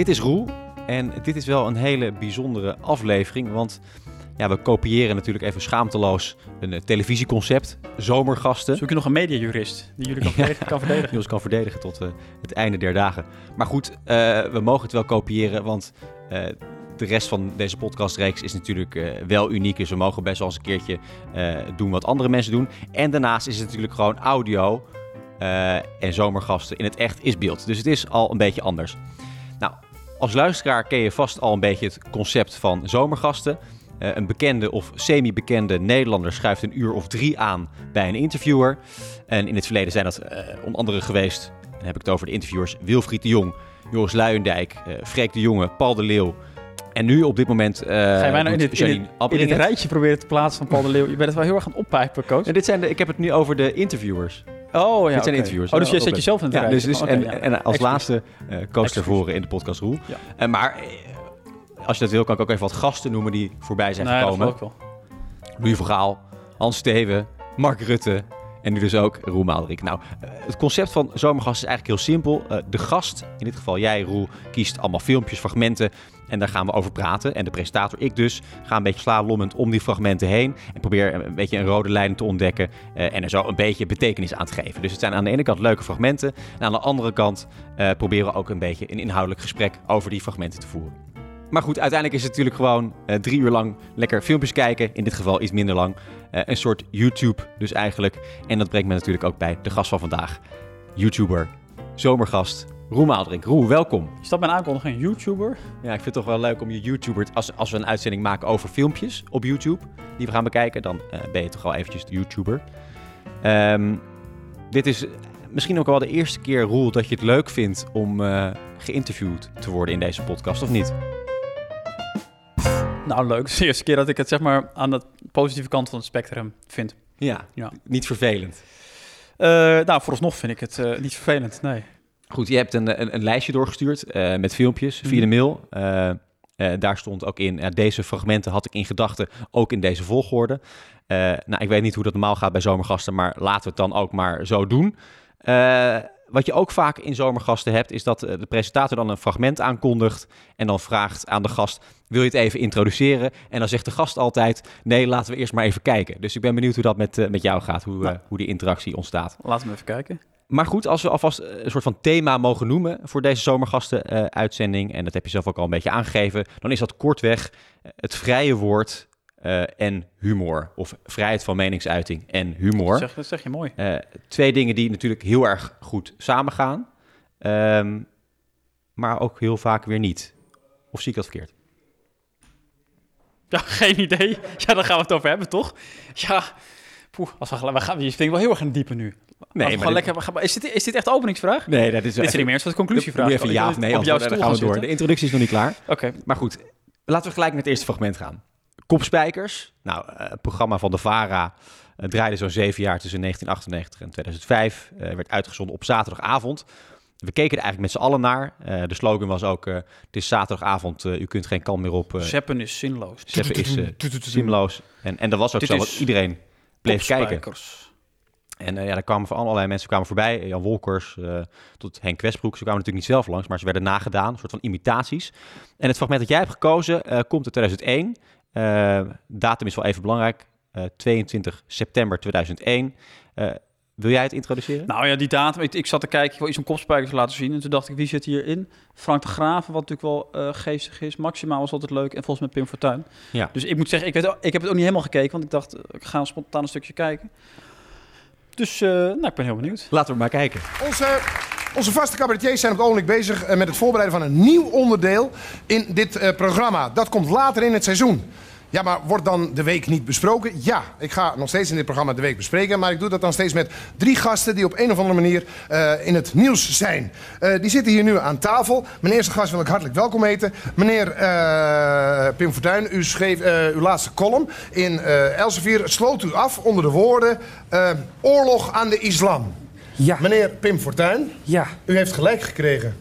dit is Roel en dit is wel een hele bijzondere aflevering, want ja, we kopiëren natuurlijk even schaamteloos een uh, televisieconcept, zomergasten. Zoek je nog een mediajurist die jullie kan, verdedigen, kan verdedigen? Die ons kan verdedigen tot uh, het einde der dagen. Maar goed, uh, we mogen het wel kopiëren, want de rest van deze podcastreeks is natuurlijk wel uniek. Dus we mogen best wel eens een keertje doen wat andere mensen doen. En daarnaast is het natuurlijk gewoon audio en zomergasten in het echt is beeld. Dus het is al een beetje anders. Als luisteraar ken je vast al een beetje het concept van zomergasten. Uh, een bekende of semi-bekende Nederlander schuift een uur of drie aan bij een interviewer. En in het verleden zijn dat uh, onder andere geweest, dan heb ik het over de interviewers Wilfried de Jong, Joris Luijendijk, uh, Freek de Jonge, Paul de Leeuw. En nu op dit moment. Ga je mij nou in dit, in, dit, in dit rijtje proberen te plaatsen van Paul de Leeuw? Je bent het wel heel erg aan het oppijpen, coach. En dit zijn de, ik heb het nu over de interviewers. Oh ja, Dit zijn okay. interviewers. Oh, dus je zet jezelf in het ja, dus, dus, okay, en, ja. en, als laatste uh, coach tevoren in de podcast Roel. Ja. Uh, maar als je dat wil, kan ik ook even wat gasten noemen die voorbij zijn Nee, gekomen. wel. Louis van Gaal, Hans Steven, Mark Rutte en nu dus ook Roel Maalderik. Nou, uh, het concept van Zomergast is eigenlijk heel simpel. Uh, de gast, in dit geval jij Roel, kiest allemaal filmpjes, fragmenten en daar gaan we over praten. En de presentator, ik dus, ga een beetje slalommend om die fragmenten heen en probeer een beetje een rode lijn te ontdekken uh, en er zo een beetje betekenis aan te geven. Dus het zijn aan de ene kant leuke fragmenten en aan de andere kant proberen we ook een beetje een inhoudelijk gesprek over die fragmenten te voeren. Maar goed, uiteindelijk is het natuurlijk gewoon uh, drie uur lang lekker filmpjes kijken. In dit geval iets minder lang. Uh, een soort YouTube dus eigenlijk. En dat brengt me natuurlijk ook bij de gast van vandaag. YouTuber, zomergast, Roel Maaldrink. Roel, welkom. Is dat mijn aankondiging? YouTuber? Ja, ik vind het toch wel leuk om je YouTuber... Als, als we een uitzending maken over filmpjes op YouTube... die we gaan bekijken, dan uh, ben je toch wel eventjes de YouTuber. Um, dit is misschien ook wel de eerste keer, Roel, dat je het leuk vindt... om geïnterviewd te worden in deze podcast, of niet? Nou, leuk. Het is de eerste keer dat ik het zeg maar aan de positieve kant van het spectrum vind. Ja, ja. niet vervelend. Uh, nou, vooralsnog vind ik het uh, niet vervelend, nee. Goed, je hebt een, een, een lijstje doorgestuurd uh, met filmpjes via de mail. daar stond ook in, deze fragmenten had ik in gedachten, ook in deze volgorde. nou, ik weet niet hoe dat normaal gaat bij zomergasten, maar laten we het dan ook maar zo doen. Wat je ook vaak in zomergasten hebt, is dat de presentator dan een fragment aankondigt en dan vraagt aan de gast, wil je het even introduceren? En dan zegt de gast altijd, nee, laten we eerst maar even kijken. Dus ik ben benieuwd hoe dat met, uh, met jou gaat, hoe, nou. uh, hoe die interactie ontstaat. Laten we even kijken. Maar goed, als we alvast een soort van thema mogen noemen voor deze zomergasten-uitzending, uh, en dat heb je zelf ook al een beetje aangegeven, dan is dat kortweg het vrije woord uh, en humor. Of vrijheid van meningsuiting en humor. Dat zeg, dat zeg je mooi. Uh, twee dingen die natuurlijk heel erg goed samengaan, um, maar ook heel vaak weer niet. Of zie ik dat verkeerd? Ja, geen idee. Ja, daar gaan we het over hebben, toch? Ja, poeh, als we, we gaan, je springt wel heel erg in diepe nu. Nee, maar lekker, we gaan, is, dit, is dit echt de openingsvraag? Nee, dat is Dit is niet meer een soort conclusievraag. Even ja of nee, op jouw dan gaan we door. De introductie is nog niet klaar. Oké. Okay. Maar goed, laten we gelijk met het eerste fragment gaan. Kopspijkers. Nou, uh, het programma van de VARA uh, draaide zo'n zeven jaar tussen 1998 en 2005. Uh, werd uitgezonden op zaterdagavond. We keken er eigenlijk met z'n allen naar. Uh, de slogan was ook, uh, het is zaterdagavond, uh, u kunt geen kant meer op. Zeppen is zinloos. Zeppen is zinloos. En, en dat was ook Dit zo, want iedereen bleef kijken. En ja, daar kwamen van allerlei mensen kwamen voorbij. Jan Wolkers tot Henk Westbroek. Ze kwamen natuurlijk niet zelf langs, maar ze werden nagedaan. Een soort van imitaties. En het fragment dat jij hebt gekozen komt in 2001. Datum is wel even belangrijk. 22 september 2001. Wil jij het introduceren? Nou ja, die datum. Ik, ik zat te kijken, ik wil iets om kopspijkers laten zien. En toen dacht ik, wie zit hierin? Frank de Graven, wat natuurlijk wel uh, geestig is. Maxima was altijd leuk. En volgens mij Pim Fortuyn. Ja. Dus ik moet zeggen, ik, weet, ik heb het ook niet helemaal gekeken. Want ik dacht, ik ga een spontaan een stukje kijken. Dus, uh, nou, ik ben heel benieuwd. Laten we maar kijken. Onze, onze vaste cabaretiers zijn op het ogenblik bezig uh, met het voorbereiden van een nieuw onderdeel in dit uh, programma. Dat komt later in het seizoen. Ja, maar wordt dan de week niet besproken? Ja, ik ga nog steeds in dit programma de week bespreken. Maar ik doe dat dan steeds met drie gasten die op een of andere manier uh, in het nieuws zijn. Die zitten hier nu aan tafel. Mijn eerste gast wil ik hartelijk welkom heten. Meneer Pim Fortuyn, u schreef uw laatste column in Elsevier. Sloot u af onder de woorden oorlog aan de islam. Ja. Meneer Pim Fortuyn, ja. u heeft gelijk gekregen.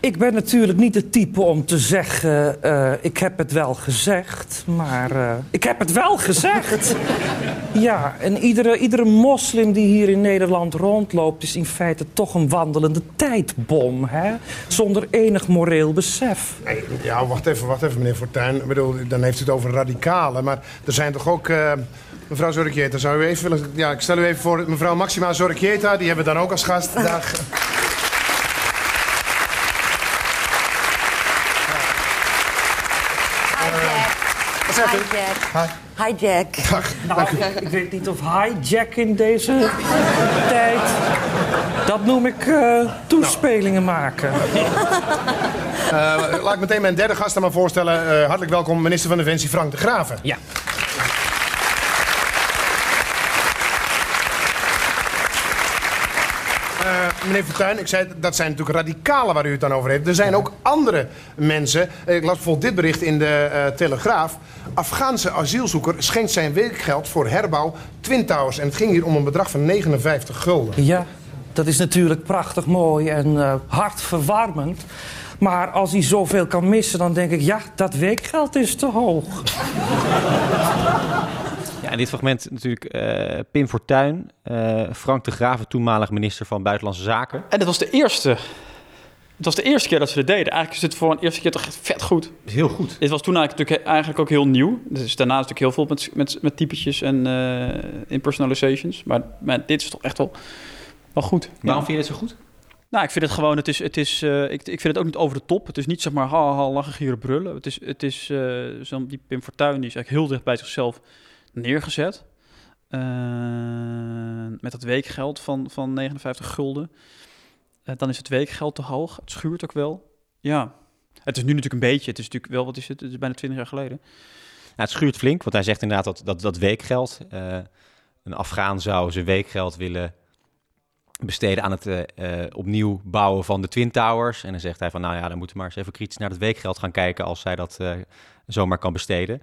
Ik ben natuurlijk niet het type om te zeggen, eh, ik heb het wel gezegd, maar eh, ik heb het wel gezegd. ja, en iedere, iedere moslim die hier in Nederland rondloopt is in feite toch een wandelende tijdbom, hè? Zonder enig moreel besef. Nee, ja, wacht even, wacht even, meneer Fortuyn. Ik bedoel, dan heeft u het over radicalen. Maar er zijn toch ook... eh, mevrouw Zorkieta, zou u even willen... Ja, ik stel u even voor mevrouw Maxima Zorkieta. Die hebben we dan ook als gast. U? Hi Jack. Hi. Hi Jack. Dag. Nou, ik weet niet of hijack in deze tijd. Dat noem ik eh, toespelingen maken. Eh, laat ik meteen mijn derde gast aan maar voorstellen. Eh, hartelijk welkom, minister van Defensie Frank de Graven. Ja. Eh, meneer Fortuyn, ik zei, dat zijn natuurlijk radicalen waar u het dan over heeft. Er zijn ook andere mensen. Ik las bijvoorbeeld dit bericht in de eh, Telegraaf. Afghaanse asielzoeker schenkt zijn weekgeld voor herbouw Twin Towers. En het ging hier om een bedrag van 59 gulden. Ja, dat is natuurlijk prachtig mooi en eh, hartverwarmend. Maar als hij zoveel kan missen, dan denk ik, ja, dat weekgeld is te hoog. Ja, in dit fragment natuurlijk eh, Pim Fortuyn, eh, Frank de Graven, toenmalig minister van Buitenlandse Zaken. En dat was de eerste. Het was de eerste keer dat ze dit deden. Eigenlijk is het voor een eerste keer toch echt vet goed. Heel goed. Dit was toen eigenlijk, natuurlijk eigenlijk ook heel nieuw. Dus daarna is natuurlijk heel veel met, met, met typetjes en eh impersonalizations. Maar, maar dit is toch echt wel, wel goed. Waarom Ja. vind je dit zo goed? Nou, ik vind het gewoon, het is, het is, eh, ik, ik vind het ook niet over de top. Het is niet zeg maar ha, ha lachen, gieren, brullen. Het is, het is eh, zo'n die Pim Fortuyn, die is eigenlijk heel dicht bij zichzelf neergezet. Eh, met dat weekgeld van, van 59 gulden. Eh, dan is het weekgeld te hoog. Het schuurt ook wel. Ja, het is nu natuurlijk een beetje. Het is natuurlijk wel, wat is het? Het is bijna 20 jaar geleden. Nou, het schuurt flink, want hij zegt inderdaad dat dat, dat weekgeld... eh, een Afghaan zou zijn weekgeld willen besteden aan het opnieuw bouwen van de Twin Towers. En dan zegt hij van, nou ja, dan moeten we maar eens even kritisch naar het weekgeld gaan kijken... als zij dat eh, zomaar kan besteden.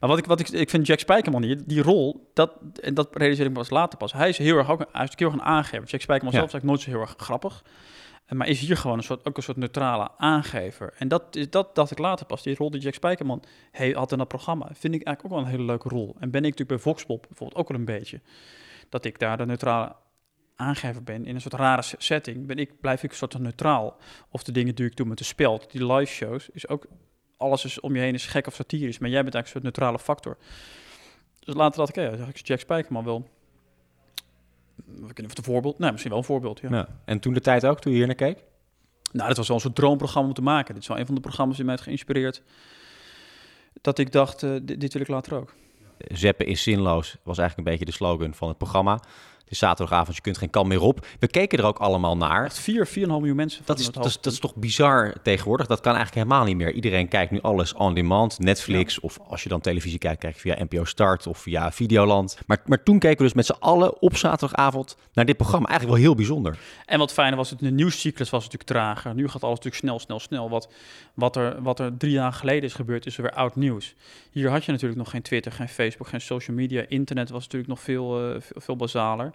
Maar wat ik, wat ik, ik vind Jack Spijkerman hier, die rol, dat, en dat realiseer ik me pas later pas. Hij is heel erg, ook, hij is heel erg een aangever. Jack Spijkerman Ja. zelf is eigenlijk nooit zo heel erg grappig. Eh, Maar is hier gewoon een soort, ook een soort neutrale aangever. En dat, is, dat dacht ik later pas. Die rol die Jack Spijkerman had in dat programma, vind ik eigenlijk ook wel een hele leuke rol. En ben ik natuurlijk bij Voxpop bijvoorbeeld ook wel een beetje. Dat ik daar de neutrale aangever ben in een soort rare setting. Ben ik, blijf ik een soort neutraal. Of de dingen die ik doe met de speld, die live shows, is ook alles is om je heen is gek of satirisch, maar jij bent eigenlijk een soort neutrale factor. Dus later dat ik, ja, zag ik Jack Spijkerman wel. Of het een voorbeeld, nee, misschien wel een voorbeeld, ja. Ja. En toen de tijd ook, toen je hier naar keek? Nou, dat was wel een soort droomprogramma om te maken. Dit is wel een van de programma's die mij heeft geïnspireerd. Dat ik dacht, eh, dit, dit wil ik later ook. Zeppen is zinloos, was eigenlijk een beetje de slogan van het programma. Het is zaterdagavond, je kunt geen kant meer op. We keken er ook allemaal naar. Echt 4, 4,5 miljoen mensen. Dat is, dat, is, hoofd. dat is toch bizar tegenwoordig? Dat kan eigenlijk helemaal niet meer. Iedereen kijkt nu alles on demand, Netflix. Of als je dan televisie kijkt, kijk je via NPO Start of via Videoland. Maar, maar toen keken we dus met z'n allen op zaterdagavond naar dit programma. Eigenlijk wel heel bijzonder. En wat fijner was, het, de nieuwscyclus was natuurlijk trager. Nu gaat alles natuurlijk snel, snel, snel. Wat, wat, er, wat er drie jaar geleden is gebeurd, is er weer oud nieuws. Hier had je natuurlijk nog geen Twitter, geen Facebook, geen social media. Internet was natuurlijk nog veel, eh, veel, veel basaler.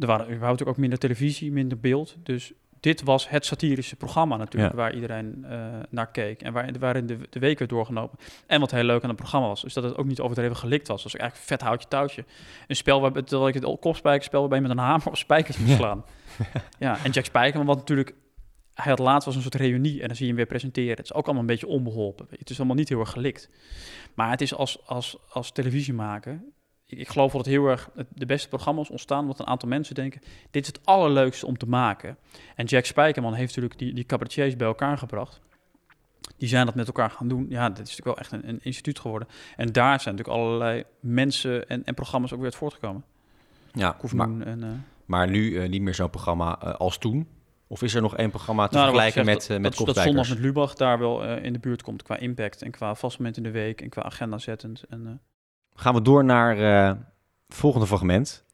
Er waren überhaupt ook minder televisie, minder beeld. Dus dit was het satirische programma natuurlijk, Ja. waar iedereen eh, naar keek. En waar, waarin de, de week werd doorgenomen. En wat heel leuk aan het programma was, is dat het ook niet overdreven gelikt was. Was eigenlijk vet houtje touwtje. Een spel waar, terwijl ik het kopspijkerspel waarbij je met een hamer op spijkers moet slaan. Ja, en Jack Spijkerman, wat natuurlijk... Hij had laatst was een soort reunie en dan zie je hem weer presenteren. Het is ook allemaal een beetje onbeholpen. Het is allemaal niet heel erg gelikt. Maar het is als, als, als televisiemaker... Ik, ik geloof dat het heel erg het- de beste programma's ontstaan... omdat een aantal mensen denken... dit is het allerleukste om te maken. En Jack Spijkerman heeft natuurlijk die, die cabaretiers bij elkaar gebracht. Die zijn dat met elkaar gaan doen. Ja, dit is natuurlijk wel echt een, een instituut geworden. En daar zijn natuurlijk allerlei mensen en, en programma's ook weer uit voortgekomen. Ja, maar, en... eh, maar nu eh, niet meer zo'n programma eh, als toen. Of is er nog één programma te Nou, er vergelijken met, dat, met dat, dat zondag met Lubach daar wel in de buurt komt qua impact en qua vast moment in de week en qua agenda zettend. En, Gaan we door naar eh, het volgende fragment.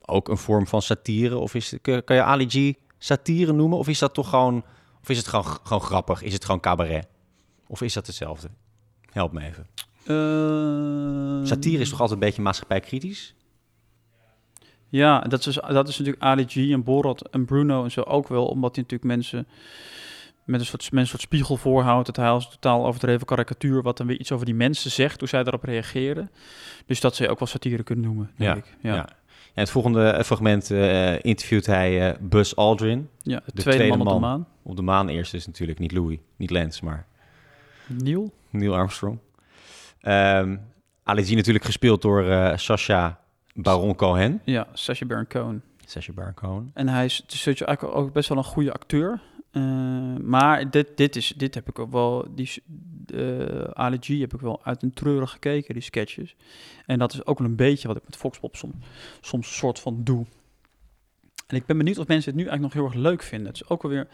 Ook een vorm van satire. Of is, kan je Ali G satire noemen? Of is dat toch gewoon... Of is het gewoon, gewoon grappig? Is het gewoon cabaret? Of is dat hetzelfde? Help me even. eh, Satire is toch altijd een beetje maatschappijkritisch? Ja, dat is, dat is natuurlijk Ali G en Borat en Bruno en zo ook wel, omdat die natuurlijk mensen met een soort, met een soort spiegel voorhoudt. Het hij als totaal overdreven karikatuur, wat dan weer iets over die mensen zegt, hoe zij daarop reageren. Dus dat zou je ook wel satire kunnen noemen, denk Ja, ik. Ja, Ja. En het volgende eh, fragment eh, interviewt hij eh, Buzz Aldrin Ja, de, De tweede, tweede man op de maan. op de maan. Eerst is natuurlijk niet Louis, niet Lance, maar Neil? Neil Armstrong. Ehm Ali G natuurlijk gespeeld door eh Sacha Baron Cohen. Ja, Sacha Baron Cohen. Sacha Baron Cohen. En hij is dus is eigenlijk ook best wel een goede acteur. Eh, maar dit, dit, is, dit heb ik ook wel, die uh, heb ik wel uit een treurig gekeken, die sketches. En dat is ook wel een beetje wat ik met Foxpop soms, soms een soort van doe. En ik ben benieuwd of mensen het nu eigenlijk nog heel erg leuk vinden. Het is ook alweer,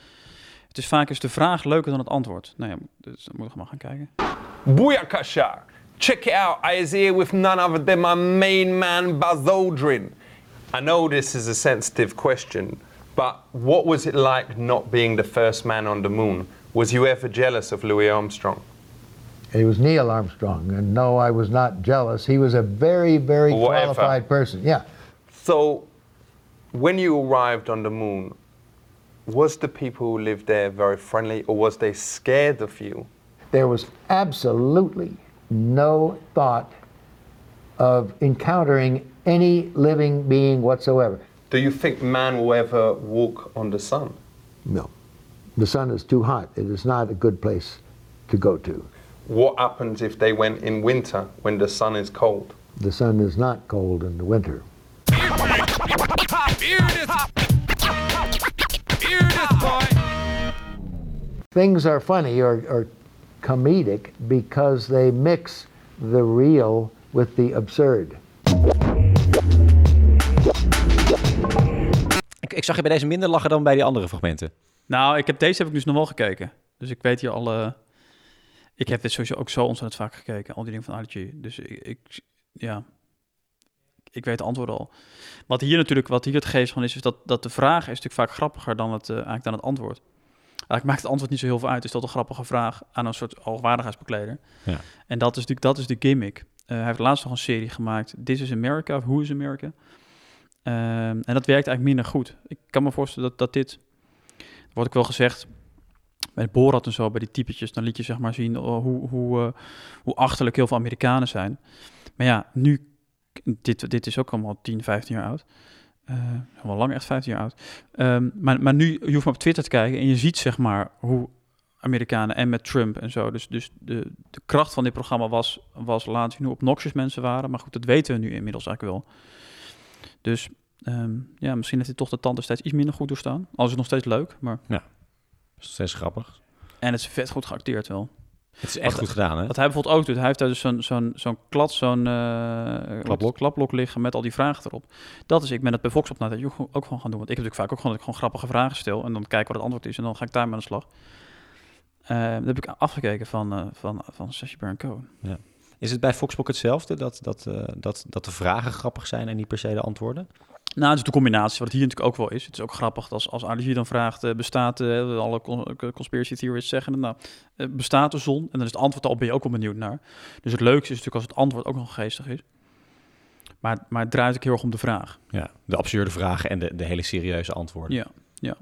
het is vaak eens de vraag leuker dan het antwoord. Nou ja, dus dan moet ik maar gaan kijken. Booyakasha! Check it out, I is here with none other than my main man Buzz Aldrin. I know this is a sensitive question, but what was it like not being the first man on the moon? Was you ever jealous of Louis Armstrong? It was Neil Armstrong, and no, I was not jealous. He was a very, very Whatever. qualified person. Yeah. So, when you arrived on the moon, was the people who lived there very friendly or was they scared of you? There was absolutely no thought of encountering any living being whatsoever. Do you think man will ever walk on the sun? No. The sun is too hot. It is not a good place to go to. What happens if they went in winter when the sun is cold? The sun is not cold in the winter. Things are funny or, or comedic because they mix the real with the absurd. Ik, ik zag je bij deze minder lachen dan bij die andere fragmenten. Nou, ik heb, deze heb ik dus nog wel gekeken. Dus ik weet hier alle... Ik heb dit sowieso ook zo ontzettend vaak gekeken, al die dingen van G. Dus ik, ik- ja, ik weet het antwoord al. Wat hier natuurlijk, wat hier het geest van is, is dat, dat de vraag is natuurlijk vaak grappiger dan het, eh, eigenlijk dan het antwoord. Eigenlijk maakt het antwoord niet zo heel veel uit. Is dat een grappige vraag aan een soort hoogwaardigheidsbekleder. Ja. En dat is natuurlijk dat is de gimmick. Eh, hij heeft laatst nog een serie gemaakt, This is America, of Who is America? Ehm, en dat werkt eigenlijk minder goed. Ik kan me voorstellen dat, dat dit, wordt ook wel gezegd, het Borat en zo, bij die typetjes, dan liet je zeg maar zien oh, hoe, hoe, eh, hoe achterlijk heel veel Amerikanen zijn. Maar ja, nu, dit, dit is ook allemaal 10, 15 jaar oud. Eh wel lang echt 15 jaar oud. Ehm, maar, maar nu, je hoeft maar op Twitter te kijken en je ziet zeg maar hoe Amerikanen en met Trump en zo. Dus, dus de, de kracht van dit programma was, was laten zien hoe obnoxious mensen waren. Maar goed, dat weten we nu inmiddels eigenlijk wel. Dus ehm, ja, misschien heeft hij toch de tanden steeds iets minder goed doorstaan. Al is het nog steeds leuk, maar... Dat is steeds grappig. En het is vet goed geacteerd wel. Het is echt Wat- goed gedaan, hè? Wat hij bijvoorbeeld ook doet, hij heeft daar dus zo'n zo'n zo'n klad, zo'n eh, Klapblok. klapblok liggen met al die vragen erop. Dat is, ik ben het bij Vox op dat ook gewoon gaan doen. Want ik heb natuurlijk vaak ook gewoon dat ik gewoon grappige vragen stel en dan kijk wat het antwoord is en dan ga ik daarmee aan de slag. Eh dat heb ik afgekeken van, eh van, van Sacha Baron Cohen. Is het bij Foxbook hetzelfde, dat, dat, eh, dat, dat de vragen grappig zijn en niet per se de antwoorden? Nou, het is de combinatie, wat hier natuurlijk ook wel is. Het is ook grappig als, als G dan vraagt, eh, bestaat, eh, alle con- conspiracy theorists zeggen, nou, bestaat de zon? En dan is het antwoord al, ben je ook wel benieuwd naar. Dus het leukste is natuurlijk als het antwoord ook nog geestig is. Maar, maar het draait ook heel erg om de vraag. Ja, de absurde vragen en de, de hele serieuze antwoorden. Ja, ja.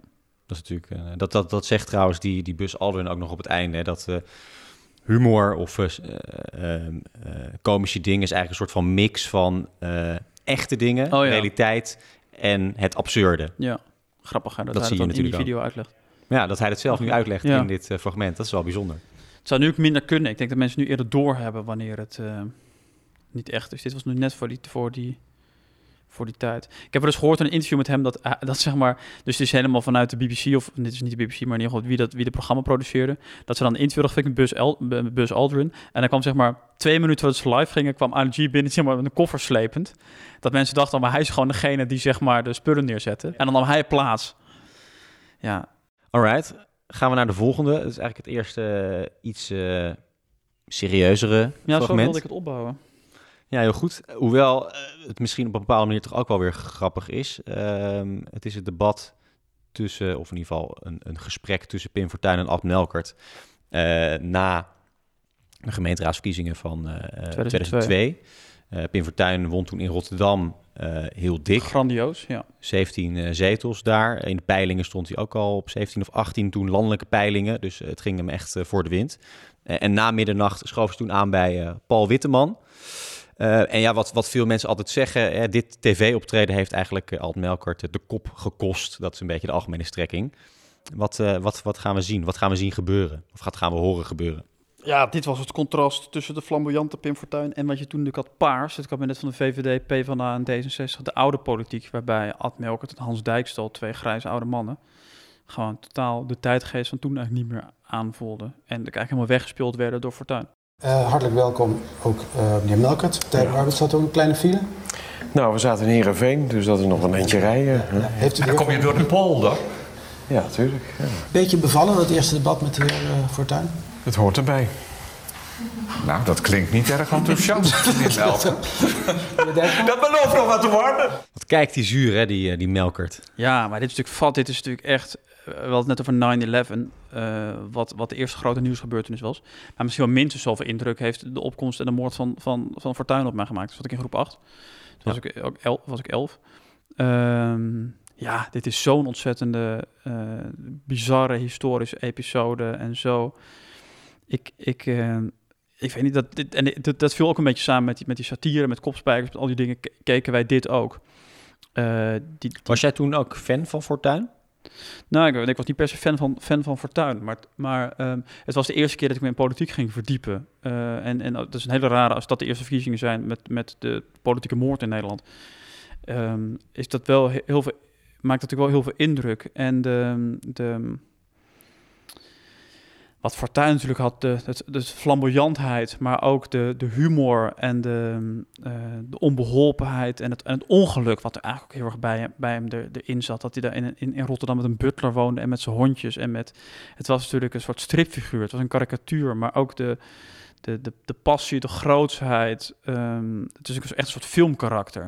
Dat, is natuurlijk, dat, dat, dat zegt trouwens die, die Bus Aldrin ook nog op het einde. hè, Dat humor of eh, eh, eh, komische dingen is eigenlijk een soort van mix van echte dingen, Oh ja. realiteit en het absurde. Ja, grappig hè, dat, Dat hij zie je dat in die video uitlegt. Ja, dat hij het zelf nu uitlegt Ja. in dit fragment, dat is wel bijzonder. Het zou nu ook minder kunnen. Ik denk dat mensen nu eerder doorhebben wanneer het niet echt is. Dit was nu net voor die, voor die, voor die tijd. Ik heb er dus gehoord in een interview met hem dat, eh, dat zeg maar... Dus het is helemaal vanuit de BBC, of dit is niet de BBC, maar in ieder geval wie, dat, wie de programma produceerde. Dat ze dan een interview hadden gefikt met Buzz, El, met Buzz Aldrin. En dan kwam zeg maar twee minuten voordat ze live gingen, kwam Ali G binnen zeg maar, met een koffer slepend. Dat mensen dachten, maar hij is gewoon degene die zeg maar de spullen neerzette. En dan nam hij plaats. Ja, Alright, gaan we naar de volgende. Het is eigenlijk het eerste eh, iets eh, serieuzere ja zo fragment. wilde ik het opbouwen. Ja, heel goed. Hoewel eh, het misschien op een bepaalde manier toch ook wel weer grappig is. Ehm, het is het debat tussen, of in ieder geval een, een gesprek tussen Pim Fortuyn en Ad Melkert... eh, na de gemeenteraadsverkiezingen van eh, 2002. 2002. Eh, Pim Fortuyn won toen in Rotterdam eh, heel dik. Grandioos, ja. 17 eh, zetels daar. In de peilingen stond hij ook al op 17 of 18 toen landelijke peilingen. Dus het ging hem echt voor de wind. En na middernacht schoof ze toen aan bij Paul Witteman. Eh, en ja, wat, wat veel mensen altijd zeggen, hè, dit tv-optreden heeft eigenlijk uh, Alt Melkert de kop gekost. Dat is een beetje de algemene strekking. Wat, eh, wat, wat gaan we zien? Wat gaan we zien gebeuren? Of wat gaan we horen gebeuren? Ja, dit was het contrast tussen de flamboyante Pim Fortuyn en wat je toen natuurlijk had paars. Het kabinet van de VVD, PvdA en D66. De oude politiek, waarbij Ad Melkert en Hans Dijkstal, twee grijze oude mannen, gewoon totaal de tijdgeest van toen eigenlijk niet meer aanvoelden. En eigenlijk helemaal weggespeeld werden door Fortuyn. Uh, hartelijk welkom ook uh, meneer Melkert. Tijd ja. zat ook een kleine file. Nou, we zaten in Heerenveen, dus dat is nog een eentje rijden. Ja, heeft u en dan kom je door de polder. Ja, tuurlijk. Ja. Beetje bevallen, dat eerste debat met de heer uh, Fortuyn? Het hoort erbij. Nou, dat klinkt niet erg enthousiast, Dat belooft nog wat te worden. Wat kijkt die zuur, hè, die, die Melkert. Ja, maar dit is natuurlijk vat. Dit is natuurlijk echt we hadden het net over 9-11, uh, wat, wat de eerste grote nieuwsgebeurtenis was. Maar misschien wel minstens zoveel indruk heeft de opkomst en de moord van, van, van Fortuyn op mij gemaakt. Dus zat ik in groep 8. Toen ja. was, ik ook was ik 11. Um, ja, dit is zo'n ontzettende, uh, bizarre historische episode en zo. Ik, ik, uh, ik weet niet, dat, dit, en dit, dat viel ook een beetje samen met die, met die satire, met kopspijkers, met al die dingen, keken wij dit ook. Die, die... Was jij toen ook fan van Fortuyn? Nou, ik, ik, was niet per se fan van, fan van Fortuyn, maar, maar um, het was de eerste keer dat ik me in politiek ging verdiepen. Uh, en, en dat is een hele rare, als dat de eerste verkiezingen zijn met, met de politieke moord in Nederland, um, is dat wel heel veel, maakt natuurlijk wel heel veel indruk. En de, de, wat Fortuyn natuurlijk had, de, de, de flamboyantheid, maar ook de, de humor en de, uh, de onbeholpenheid en het, en het ongeluk, wat er eigenlijk ook heel erg bij, bij hem er, erin zat. Dat hij daar in, in, in Rotterdam met een butler woonde en met zijn hondjes. En met, het was natuurlijk een soort stripfiguur, het was een karikatuur, maar ook de, de, de, de passie, de grootsheid. Um, het is echt een soort filmkarakter.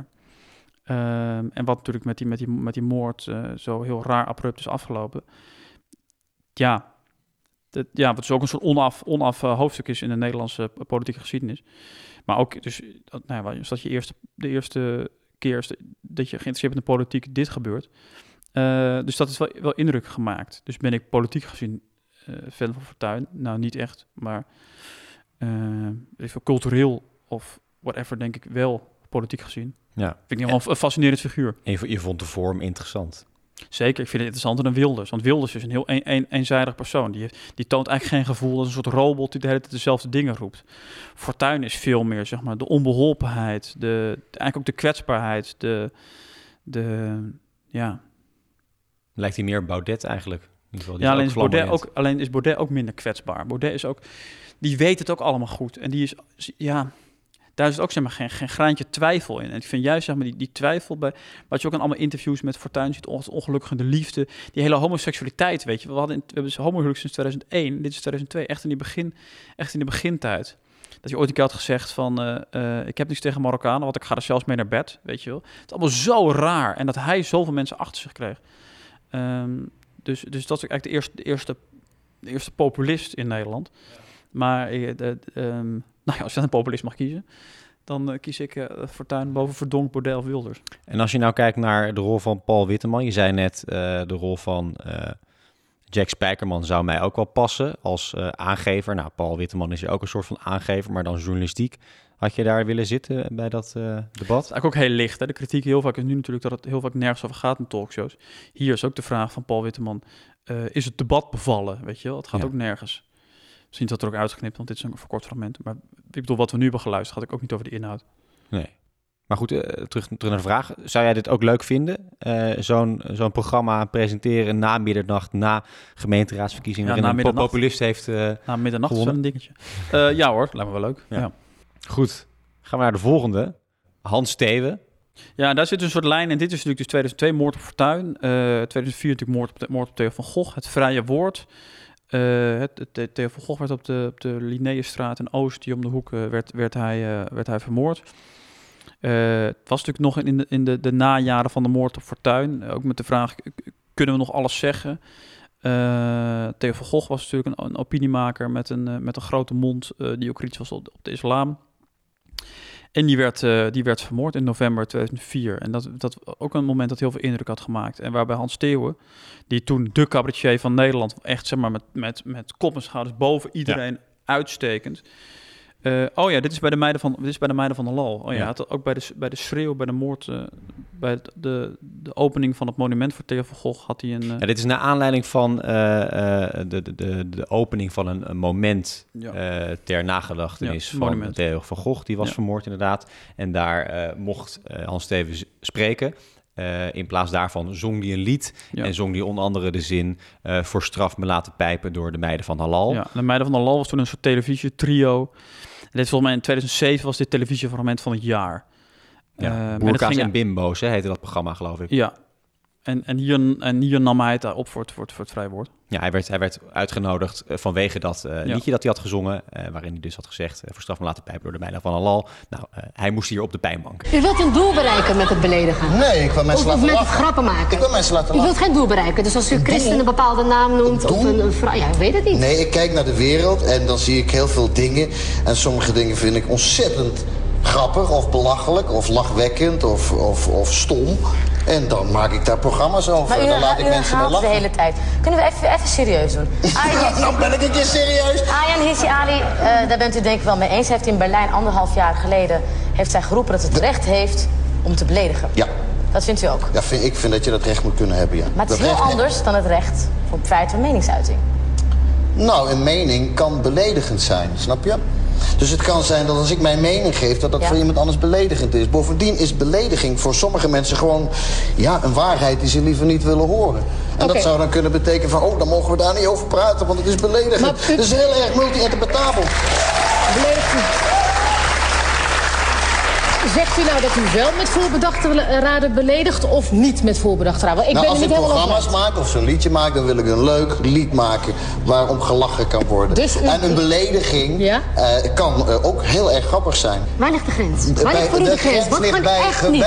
Um, en wat natuurlijk met die, met die, met die moord uh, zo heel raar abrupt is afgelopen. Ja, dat, ja, wat is ook een soort onaf, onaf uh, hoofdstuk is in de Nederlandse politieke geschiedenis. Maar ook, dus, dat, nou ja, dat je eerste, de eerste keer dat je geïnteresseerd bent in politiek, dit gebeurt. Uh, dus dat is wel, wel indruk gemaakt. Dus ben ik politiek gezien uh, fan van Fortuyn? Nou, niet echt, maar even cultureel of whatever, denk ik wel politiek gezien. Ja. Vind ik wel een fascinerend figuur. En je, je vond de vorm interessant. Zeker, ik vind het interessanter dan Wilders. Want Wilders is een heel een, een, eenzijdig persoon. Die, die toont eigenlijk geen gevoel. Dat is een soort robot die de hele tijd dezelfde dingen roept. Fortuyn is veel meer, zeg maar, de onbeholpenheid. De, eigenlijk ook de kwetsbaarheid. De, de, ja. Lijkt hij meer Baudet eigenlijk? In ieder geval, ja, alleen is, Baudet ook, alleen is Baudet ook minder kwetsbaar. Baudet is ook... Die weet het ook allemaal goed. En die is... Ja, daar is ook zeg maar, geen, geen graantje twijfel in. En ik vind juist zeg maar, die, die twijfel bij... Wat je ook in allemaal interviews met Fortuyn ziet... ongelukkig de liefde, die hele homoseksualiteit, weet je. We, hadden we hebben homohuwelijk sinds 2001, dit is 2002, echt in, die begin, echt in de begintijd. Dat je ooit een keer had gezegd van... Uh, uh, ik heb niets tegen Marokkanen, want ik ga er zelfs mee naar bed, weet je wel. Het is allemaal zo raar. En dat hij zoveel mensen achter zich kreeg. Um, dus, dus dat is eigenlijk de eerste, de eerste, de eerste populist in Nederland. Maar uh, nou ja, als je een populist mag kiezen, dan uh, kies ik uh, Fortuyn boven Verdonk, Baudet of Wilders. En als je nou kijkt naar de rol van Paul Witteman, je zei net uh, de rol van Jack Spijkerman zou mij ook wel passen als aangever. Nou, Paul Witteman is hier ook een soort van aangever, maar dan journalistiek. Had je daar willen zitten bij dat debat? Dat is eigenlijk ook heel licht. Hè? De kritiek heel vaak is nu natuurlijk dat het heel vaak nergens over gaat in talkshows. Hier is ook de vraag van Paul Witteman, is het debat bevallen? Weet je wel, het gaat ja. ook nergens. Misschien is dat er ook uitgeknipt, want dit is een verkort fragment. Maar ik bedoel, wat we nu hebben geluisterd, had ik ook niet over de inhoud. Nee. Maar goed, uh, terug, terug naar de vraag. Zou jij dit ook leuk vinden? Uh, Zo'n zo'n programma presenteren na middernacht, na gemeenteraadsverkiezingen, ja, waarin een populist heeft uh, Na middernacht gewonnen? is wel een dingetje. ja hoor, lijkt me wel leuk. Ja. ja. Goed, gaan we naar de volgende. Hans Steven. Ja, daar zit een soort lijn. En dit is natuurlijk dus 2002 moord op Fortuyn. 2004 natuurlijk moord op, de, moord op Theo van Gogh. Het vrije woord. Het, Theo van Gogh werd op de, op de in Oost, die om de hoek, uh, werd, werd, hij, uh, werd hij vermoord. het was natuurlijk nog in de, in de, de najaren van de moord op Fortuyn. ook met de vraag, kunnen we nog alles zeggen? Theo van Gogh was natuurlijk een, een opiniemaker met een, met een grote mond, die ook kritisch was op, op de islam. En die werd, eh, die werd vermoord in november 2004. En dat, dat ook een moment dat heel veel indruk had gemaakt. En waarbij Hans Theeuwen, die toen de cabaretier van Nederland... echt zeg maar met, met, met kop en schouders boven iedereen uitstekend... Eh, oh ja, dit is bij de meiden van, dit is bij de meiden van de Lal. Oh ja, Ja. had ook bij de, bij de schreeuw, bij de moord, eh, bij het- de, de opening van het monument voor Theo van Gogh had hij een. eh, Ja, dit is naar aanleiding van de, de, de, de opening van een, een moment Ja. ter nagedachtenis Ja, van. Theo van Gogh. Die was vermoord inderdaad. En daar mocht Hans Stevens spreken. In plaats daarvan zong hij een lied. Ja. En zong hij onder andere de zin... voor straf me laten pijpen door de meiden van Halal. Ja, de Meiden van de Lal was toen een soort televisietrio. Dit volgens mij in 2007 was dit televisiefragment van het jaar. Ja, Eh, dat Boerka's ging- en Bimbo's, hè, heette dat programma, geloof ik. Ja. En, en, hier, en hier nam hij het op voor het, voor het, voor het vrije woord. Ja, hij werd, hij werd uitgenodigd eh, vanwege dat eh, Ja. liedje dat hij had gezongen. eh, waarin hij dus had gezegd... eh, voor straf me laten pijpen door de meiden van Halal. Nou, eh, hij moest hier op de pijnbank. U wilt een doel bereiken met het beledigen. Nee, ik wil mensen Of, of laten met het lachen. grappen maken. Ik wil mensen laten U lachen. wilt geen doel bereiken. Dus als u Christen een bepaalde naam noemt of een, een vrouw... Ja, ik weet het niet. Nee, ik kijk naar de wereld en dan zie ik heel veel dingen. En sommige dingen vind ik ontzettend grappig of belachelijk of lachwekkend of, of, of stom. En dan maak ik daar programma's over. Maar u, en dan laat ik mensen mee herhaalt de lachen. hele tijd. Kunnen we even, even serieus doen? Arjen, Nou ben ik een keer serieus. Arjan Hissi Ali, eh, daar bent u denk ik wel mee eens. Heeft in Berlijn anderhalf jaar geleden heeft zij geroepen dat het recht heeft om te beledigen. Ja, Dat vindt u ook. ja vind, ik vind dat je dat recht moet kunnen hebben, ja. Maar het is Dat heel anders dan het recht op vrijheid van meningsuiting. Nou, een mening kan beledigend zijn, snap je? Dus het kan zijn dat als ik mijn mening geef, dat dat Ja. voor iemand anders beledigend is. Bovendien is belediging voor sommige mensen gewoon ja, een waarheid die ze liever niet willen horen. En dat zou dan kunnen betekenen van, oh, dan mogen we daar niet over praten, want het is beledigend. Het is heel erg multi-interpretabel. Beledigt u. Zegt u nou dat u wel met voorbedachte raden beledigt of niet met voorbedachte raden? Ik nou, ben als er ik niet helemaal programma's maak of zo'n liedje maak, dan wil ik een leuk lied maken waarom gelachen kan worden. Dus u- en een belediging Ja? eh, kan eh, ook heel erg grappig zijn. Waar ligt de grens? Waar ligt voor u de de grens? grens Wat ligt kan bij echt niet?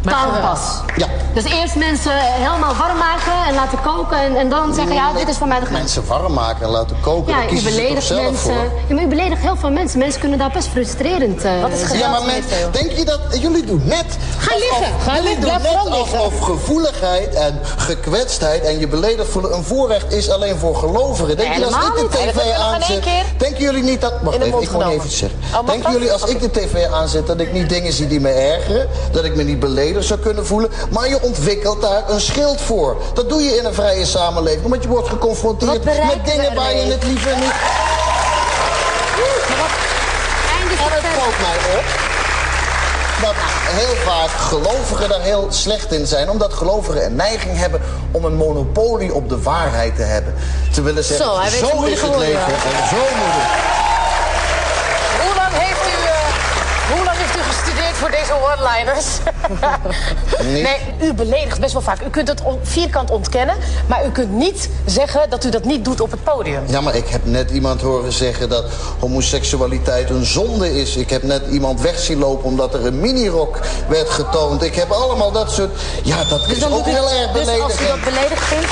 Taalpas. Ja. Dus eerst mensen helemaal warm maken en laten koken en, en dan zeggen, ja, dit is voor mij de grens. Mensen warm maken en laten koken. Ja, u kiezen ze toch beledigt zelf mensen. voor. Ja, maar u beledigt heel veel mensen. Mensen kunnen daar best frustrerend uh, Wat is geweld, Ja, maar men, denk je dat... Jullie doen net... Ga alsof- liggen, ga jullie liggen, doen net alsof gevoeligheid en gekwetstheid en je beledigd voelen een voorrecht is alleen voor gelovigen. Denk je als ik de tv aanzet... Denken jullie niet dat... Wacht even, ik wil genomen. even zeggen. Oh, Denken jullie als ik de tv aanzet dat ik niet dingen zie die me ergeren? Dat ik me niet zou kunnen voelen? Maar je ontwikkelt daar een schild voor. Dat doe je in een vrije samenleving. Omdat je wordt geconfronteerd met dingen waar je het liever niet... En het valt mij op dat heel vaak gelovigen daar heel slecht in zijn. Omdat gelovigen een neiging hebben om een monopolie op de waarheid te hebben. Te willen zeggen, Zo, hij moeilijk is het leven en zo moet het. Hoe lang heeft u, eh, hoe lang heeft u gestudeerd voor deze one-liners? Nee, u beledigt best wel vaak. U kunt het vierkant ontkennen, maar u kunt niet zeggen dat u dat niet doet op het podium. Ja, maar ik heb net iemand horen zeggen dat homoseksualiteit een zonde is. Ik heb net iemand weg zien lopen omdat er een minirok werd getoond. Ik heb allemaal dat soort... Ja, dat Dus is ook u, heel erg dus als u beledigend. dat beledigd vindt,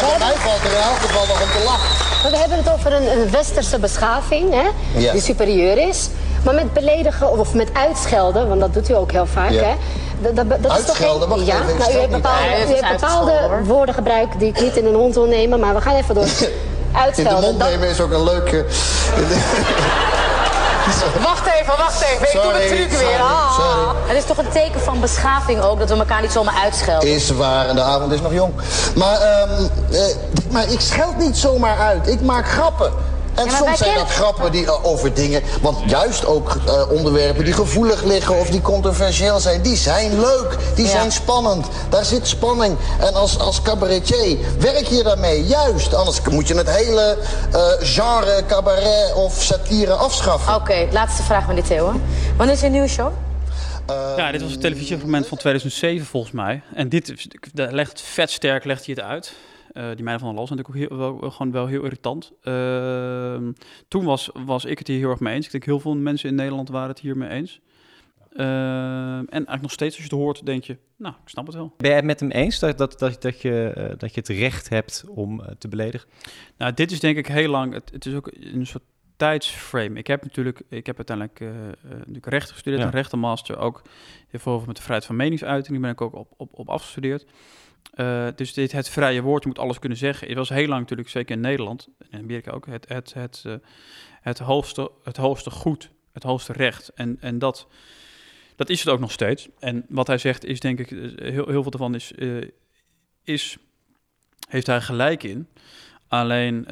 Maar bij mij valt er in elk geval nog om te lachen. Maar we hebben het over een, een westerse beschaving, hè, Ja. die superieur is. Maar met beledigen of met uitschelden, want dat doet u ook heel vaak, Ja. hè? Dat, dat, dat is toch Uitschelden? geen- ja, even, nou, u heeft niet. bepaalde, het u heeft bepaalde woorden gebruikt die ik niet in een mond wil nemen, maar we gaan even door. In de Uitschelden. mond dat- nemen is ook een leuke... wacht even, wacht even. Ik doe mijn truc sorry, weer. Ah. sorry. Het is toch een teken van beschaving ook, dat we elkaar niet zomaar uitschelden. Is waar, en de avond is nog jong. Maar, ehm, eh, maar ik scheld niet zomaar uit. Ik maak grappen. En Ja, soms zijn kennen- dat grappen die, eh, over dingen... Want juist ook eh, onderwerpen die gevoelig liggen of die controversieel zijn... die zijn leuk, die Ja. zijn spannend. Daar zit spanning. En als, als cabaretier werk je daarmee, juist. Anders moet je het hele eh, genre cabaret of satire afschaffen. Oké, laatste vraag meneer Theo. Wanneer is een nieuwe show? Ja, dit was een televisiefragment van 2007 volgens mij. En dit legt vet sterk legt hij het uit. Eh, die meiden van de Los zijn natuurlijk ook heel, wel, gewoon wel heel irritant. Ehm, toen was, was ik het hier heel erg mee eens. Ik denk heel veel mensen in Nederland waren het hier mee eens. Ehm, en eigenlijk nog steeds als je het hoort, denk je, nou, ik snap het wel. Ben jij het met hem eens dat, dat, dat, dat, je, eh, dat je het recht hebt om eh, te beledigen? Nou, dit is denk ik heel lang. Het, het is ook een soort tijdsframe. Ik heb natuurlijk, ik heb uiteindelijk eh, natuurlijk recht gestudeerd, Ja. een rechtenmaster, ook heel veel met de vrijheid van meningsuiting. Die ben ik ook op, op, op afgestudeerd. Eh, dus dit, het vrije woord, je moet alles kunnen zeggen. Het was heel lang natuurlijk, zeker in Nederland, en in Amerika ook, het, het, het, eh, het, hoogste, het hoogste goed, het hoogste recht. En, en dat, dat is het ook nog steeds. En wat hij zegt is, denk ik, eh, heel, heel veel daarvan is, is, heeft hij gelijk in. Alleen...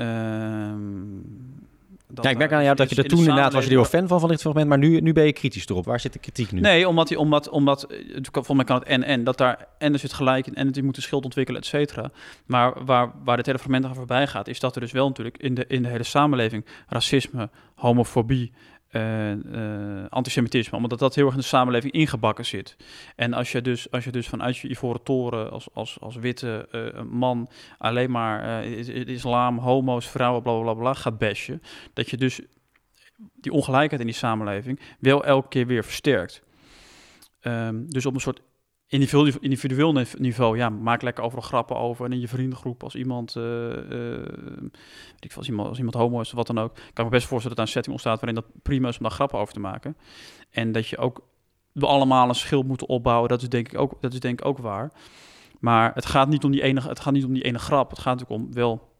dat Ja, ik merk er aan jou dat je er toen de inderdaad was je er heel fan van, van dit fragment, maar nu, nu ben je kritisch erop. Waar zit de kritiek nu? Nee, omdat, hij, omdat, omdat eh, volgens mij kan het en en, dat daar en er zit gelijk in en het moet een schild ontwikkelen, et cetera. Maar waar, waar dit hele fragment aan voorbij gaat, is dat er dus wel natuurlijk in de, in de hele samenleving racisme, homofobie, eh, eh, antisemitisme, omdat dat heel erg in de samenleving ingebakken zit. En als je dus, als je dus vanuit je ivoren toren als, als, als witte eh, man alleen maar is- is- islam, homo's, vrouwen, bla bla bla, bla gaat bashen, dat je dus die ongelijkheid in die samenleving wel elke keer weer versterkt. Ehm, dus op een soort individueel, individueel nive- niveau, ja, maak lekker overal grappen over. En in je vriendengroep, als iemand, weet ik als iemand, als iemand homo is of wat dan ook, kan ik me best voorstellen dat een setting ontstaat waarin dat prima is om daar grappen over te maken. En dat je ook we allemaal een schild moeten opbouwen, dat is denk ik ook, dat is denk ik ook waar. Maar het gaat niet om die ene, het gaat niet om die ene grap. Het gaat natuurlijk om wel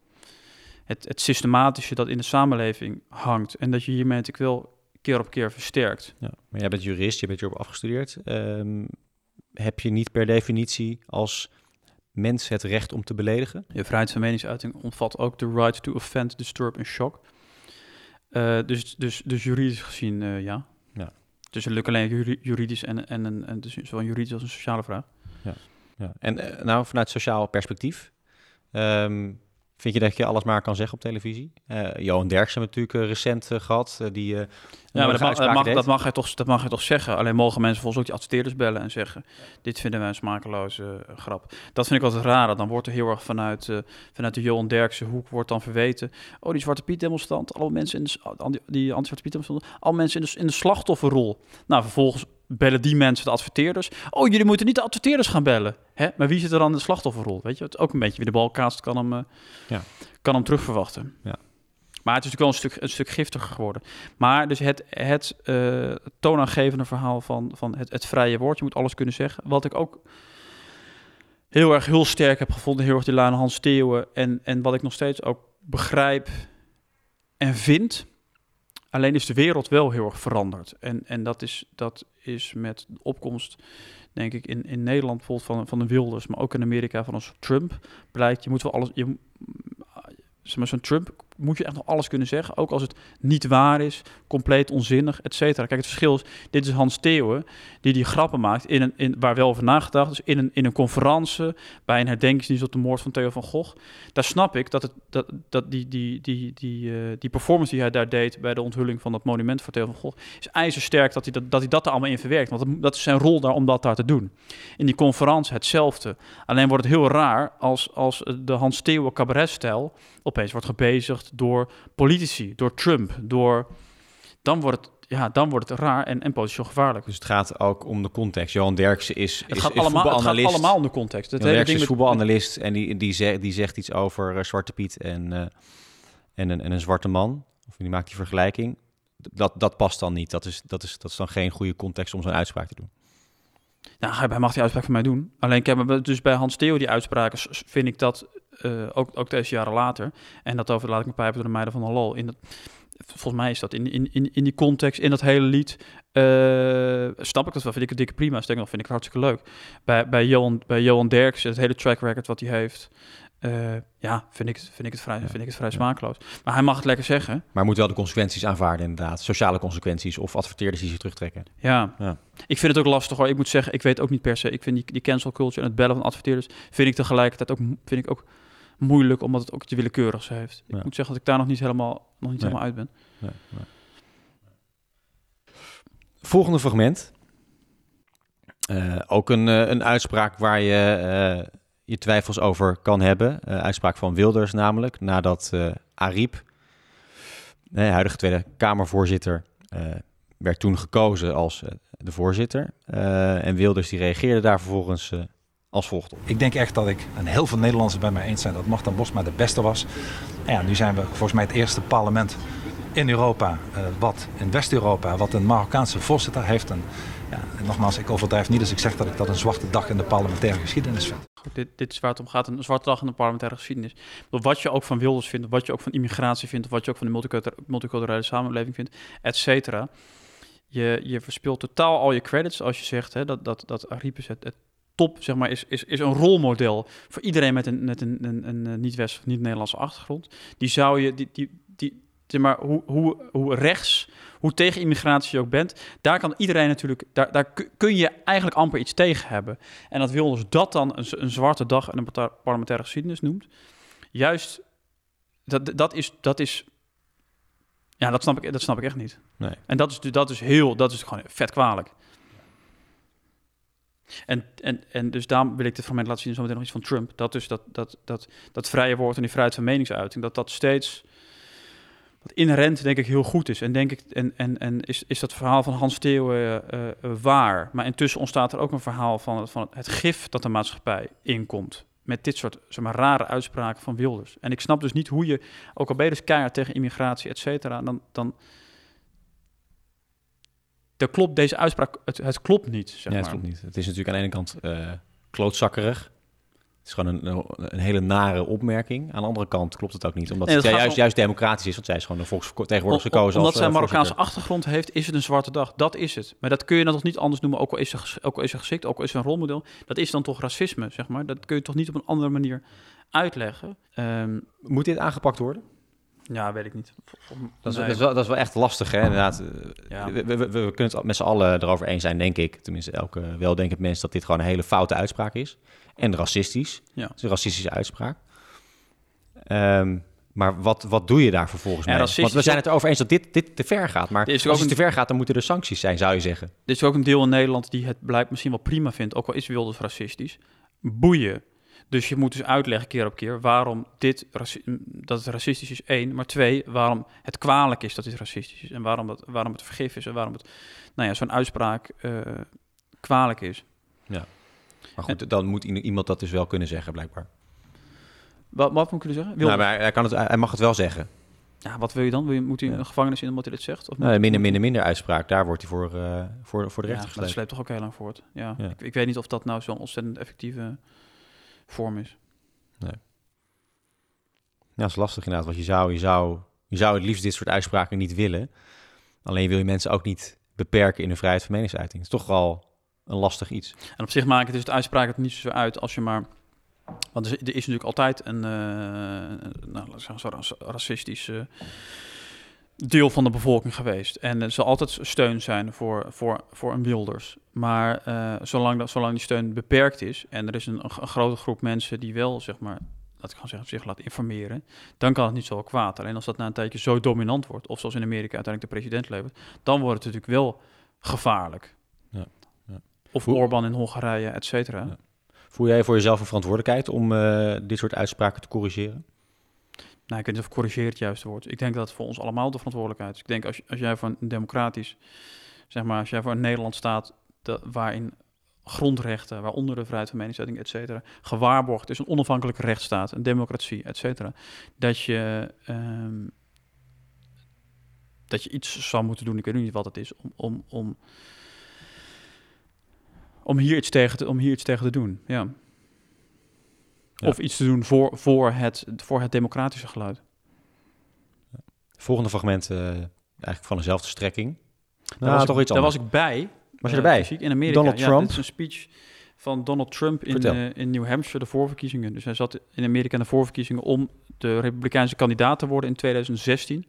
het, het systematische dat in de samenleving hangt. En dat je hiermee natuurlijk wel keer op keer versterkt. Ja, maar jij bent jurist, je bent hierop afgestudeerd. Ehm, heb je niet per definitie als mens het recht om te beledigen? Je vrijheid van meningsuiting omvat ook de right to offend, disturb en shock. Eh, dus, dus, dus juridisch gezien, eh, ja. Ja. Dus het lukt alleen juri- juridisch en, en, en, en dus zowel juridisch als een sociale vraag. Ja. ja. En eh, nou, vanuit sociaal perspectief, ehm, vind je dat je alles maar kan zeggen op televisie? Eh, Johan Derksen natuurlijk eh, recent eh, gehad, eh, die... Ja, maar dat mag, dat, mag, deed. dat, mag hij toch, dat mag hij toch zeggen. Alleen mogen mensen volgens ook die adverteerders bellen en zeggen... dit vinden wij een smakeloze grap. Dat vind ik altijd raar. Dan wordt er heel erg vanuit, vanuit de Johan Derksen hoek wordt dan verweten... oh, die Zwarte Piet demonstrant, alle mensen in de, die, die anti-Zwarte Piet demonstrant... alle mensen in de, in de slachtofferrol. Nou, vervolgens bellen die mensen de adverteerders... oh, jullie moeten niet de adverteerders gaan bellen. Hè? Maar wie zit er dan in de slachtofferrol? Weet je, het ook een beetje wie de bal kaast kan hem, eh, Ja. kan hem terugverwachten. Ja. Maar het is natuurlijk wel een stuk, een stuk giftiger geworden. Maar dus het, het eh, toonaangevende verhaal van, van het, het vrije woord, je moet alles kunnen zeggen. Wat ik ook heel erg heel sterk heb gevonden, heel erg die Lane Hans Theeuwen. En, en wat ik nog steeds ook begrijp en vind. Alleen is de wereld wel heel erg veranderd. En, en dat, is, dat is met de opkomst, denk ik, in, in Nederland bijvoorbeeld van, van de Wilders, maar ook in Amerika van een Trump. Blijkt, je moet wel alles. Je, zeg maar, zo'n Trump moet je echt nog alles kunnen zeggen. Ook als het niet waar is, compleet onzinnig, et cetera. Kijk, het verschil is, dit is Hans Theeuwen, die die grappen maakt, in een, in, waar wel over nagedacht is, in een, in een conferentie, bij een herdenkingsdienst op de moord van Theo van Gogh. Daar snap ik dat, het, dat, dat die, die, die, die, eh, die performance die hij daar deed bij de onthulling van dat monument voor Theo van Gogh, is ijzersterk dat hij dat, dat, hij dat er allemaal in verwerkt. Want dat, dat is zijn rol daar om dat daar te doen. In die conferentie hetzelfde. Alleen wordt het heel raar als, als de Hans Theeuwen cabaretstijl opeens wordt gebezigd door politici, door Trump, door... Dan wordt het, ja, dan wordt het raar en, en potentieel gevaarlijk. Dus het gaat ook om de context. Johan Derksen is, Het is, gaat is allemaal- het gaat voetbalanalist. allemaal om de context. Het Derksen is ding met- voetbalanalist en die, die, zegt, die zegt iets over eh, Zwarte Piet en, eh, en, een, en een zwarte man. Of die maakt die vergelijking. Dat, dat past dan niet. Dat is, dat, is, dat is dan geen goede context om zo'n uitspraak te doen. Nou, hij mag die uitspraak van mij doen. Alleen ik heb dus bij Hans Theo die uitspraken vind ik dat eh, ook, ook deze jaren later. En dat over laat ik me pijpen door de meiden van de lol. In dat, volgens mij is dat in, in, in, in die context, in dat hele lied, eh, snap ik dat wel. Vind ik het dikke prima. Sterker nog, vind ik het hartstikke leuk. Bij, bij, Johan, bij Johan Derks, het hele track record wat hij heeft. eh, ja, vind ik, het- vind ik het vrij, vind ik het vrij smakeloos. Maar hij mag het lekker zeggen. Maar moet wel de consequenties aanvaarden inderdaad. Sociale consequenties of adverteerders die zich terugtrekken. Ja. Ja. ik vind het ook lastig hoor. Ik moet zeggen, ik weet ook niet per se. Ik vind die, die cancel culture en het bellen van adverteerders... vind ik tegelijkertijd ook, vind ik ook moeilijk... omdat het ook iets willekeurigs heeft. Ik Ja. moet zeggen dat ik daar nog niet helemaal, nog niet Nee. helemaal uit ben. Nee, nee. Volgende fragment. Eh, ook een, eh, een uitspraak waar je eh, je twijfels over kan hebben. Eh, uitspraak van Wilders namelijk. Nadat eh Ariep, de huidige Tweede Kamervoorzitter, eh, werd toen gekozen als de voorzitter. Eh, en Wilders die reageerde daar vervolgens eh, als volgt op. Ik denk echt dat ik, en heel veel Nederlanders bij mij eens zijn, dat Martin Bosma de beste was. En ja, nu zijn we volgens mij het eerste parlement in Europa, eh, wat in West-Europa, wat een Marokkaanse voorzitter heeft. Een, ja, en nogmaals, ik overdrijf niet als ik zeg dat ik dat een zwarte dag in de parlementaire geschiedenis vind. Goed, dit, dit is waar het om gaat, een zwarte dag in de parlementaire geschiedenis. Wat je ook van Wilders vindt, wat je ook van immigratie vindt, of wat je ook van de multicultur- multiculturele samenleving vindt, et cetera. Je, je verspilt totaal al je credits als je zegt hè, dat, dat, dat het top zeg maar, is, is, is een rolmodel voor iedereen met een, met een, een, een, een niet-West of niet-Nederlandse achtergrond. Die zou je, die, die, die, zeg maar, hoe, hoe, hoe rechts, hoe tegen immigratie je ook bent, daar kan iedereen natuurlijk, daar, daar ku- kun je eigenlijk amper iets tegen hebben. En dat Wilders dat dan een, een zwarte dag de parta- parlementaire geschiedenis noemt, juist, dat, dat is, dat is, ja, dat snap ik, dat snap ik echt niet. Nee. En dat is, dat is heel, dat is gewoon vet kwalijk. En, en, en dus daarom wil ik dit fragment laten zien, zometeen nog iets van Trump. Dat dus dat, dat, dat, dat vrije woord en die vrijheid van meningsuiting, dat dat steeds wat inherent denk ik heel goed is. En denk ik, en, en, en is, is dat verhaal van Hans Theeuwen eh, eh, waar. Maar intussen ontstaat er ook een verhaal van, van het gif dat de maatschappij inkomt. Met dit soort zeg maar, rare uitspraken van Wilders. En ik snap dus niet hoe je, ook al ben dus keihard tegen immigratie, et cetera, dan, dan, dan klopt deze uitspraak, het, het klopt niet, zeg nee, maar. het klopt niet. Het is natuurlijk aan de ene kant eh, klootzakkerig. Het is gewoon een, een hele nare opmerking. Aan de andere kant klopt het ook niet. Omdat Nee, het dat juist, om- juist democratisch is. Want zij is gewoon een volksvertegenwoordiger Om- gekozen. Omdat als, zij eh, een Marokkaanse voorzitter. achtergrond heeft, is het een zwarte dag. Dat is het. Maar dat kun je dan toch niet anders noemen, ook al is ze, ook al is ze geschikt, ook al is ze een rolmodel. Dat is dan toch racisme, zeg maar. Dat kun je toch niet op een andere manier uitleggen. Ehm, Moet dit aangepakt worden? Ja, weet ik niet. Dat is, Nee. dat, is wel, dat is wel echt lastig, hè? Inderdaad. Ja. We, we, we, we kunnen het met z'n allen erover eens zijn, denk ik. Tenminste, elke weldenkend mens dat dit gewoon een hele foute uitspraak is. En racistisch. Ja. Het is een racistische uitspraak. Ehm, maar wat, wat doe je daar vervolgens Ja, mee? Want we zijn het erover eens dat dit, dit te ver gaat. Maar als het een- te ver gaat, dan moeten er sancties zijn, zou je zeggen. Er is ook een deel in Nederland die het blijkt misschien wel prima vindt, ook al is Wilders racistisch. Boeien. Dus je moet dus uitleggen keer op keer waarom dit dat het racistisch is, één. Maar twee, waarom het kwalijk is dat dit racistisch is. En waarom, dat, waarom het vergif is en waarom het, nou ja, zo'n uitspraak eh, kwalijk is. Ja. Maar goed, dan moet iemand dat dus wel kunnen zeggen, blijkbaar. Wat, wat moet ik jullie zeggen? Nou, maar hij, kan het, hij mag het wel zeggen. Ja, wat wil je dan? Wil je, moet hij in een gevangenis in omdat hij dit zegt? Of moet- minder, minder, minder uitspraak. Daar wordt hij voor, eh, voor, voor de Ja, rechter maar dat sleept toch ook heel lang voort. Ja. Ja. Ik, ik weet niet of dat nou zo'n ontzettend effectieve vorm is. Nee. Ja, dat is lastig inderdaad. Want je zou, je, zou, je zou het liefst dit soort uitspraken niet willen. Alleen wil je mensen ook niet beperken in hun vrijheid van meningsuiting. Het is toch wel een lastig iets. En op zich maakt het dus de uitspraak het niet zo uit als je maar... Want er is, natuurlijk altijd een, eh, nou, laten deel van de bevolking geweest. En er zal altijd steun zijn voor, voor, voor een Wilders. Maar eh, zolang, dat, zolang die steun beperkt is en er is een, een grote groep mensen die wel, zeg maar, laat ik gewoon zeggen, zich laat informeren, dan kan het niet zo kwaad. Alleen als dat na een tijdje zo dominant wordt, of zoals in Amerika uiteindelijk de president levert, dan wordt het natuurlijk wel gevaarlijk. Ja, ja. Of Orbán in Hongarije, et cetera. Voel jij voor jezelf een verantwoordelijkheid om eh, dit soort uitspraken te corrigeren? Nou, ik weet niet of corrigeer het juiste woord. Ik denk dat het voor ons allemaal de verantwoordelijkheid is. Ik denk als, als jij voor een democratisch, zeg maar, als jij voor een Nederland staat waarin grondrechten, waaronder de vrijheid van meningsuiting, et cetera, gewaarborgd is, een onafhankelijke rechtsstaat, een democratie, et cetera, dat je, ehm, dat je iets zou moeten doen, ik weet niet wat het is, om, om, om, om, hier, iets tegen te, om hier iets tegen te doen. Ja. Ja. Of iets te doen voor, voor, het, voor het democratische geluid. Volgende fragment, eh, eigenlijk van dezelfde strekking. Daar, Nou, was, toch ik, iets daar was ik bij. Was je eh, erbij? fysiek in Amerika. Donald Ja, Trump? dit is een speech van Donald Trump in, eh, in New Hampshire, de voorverkiezingen. Dus hij zat in Amerika in de voorverkiezingen om de Republikeinse kandidaat te worden in 2016.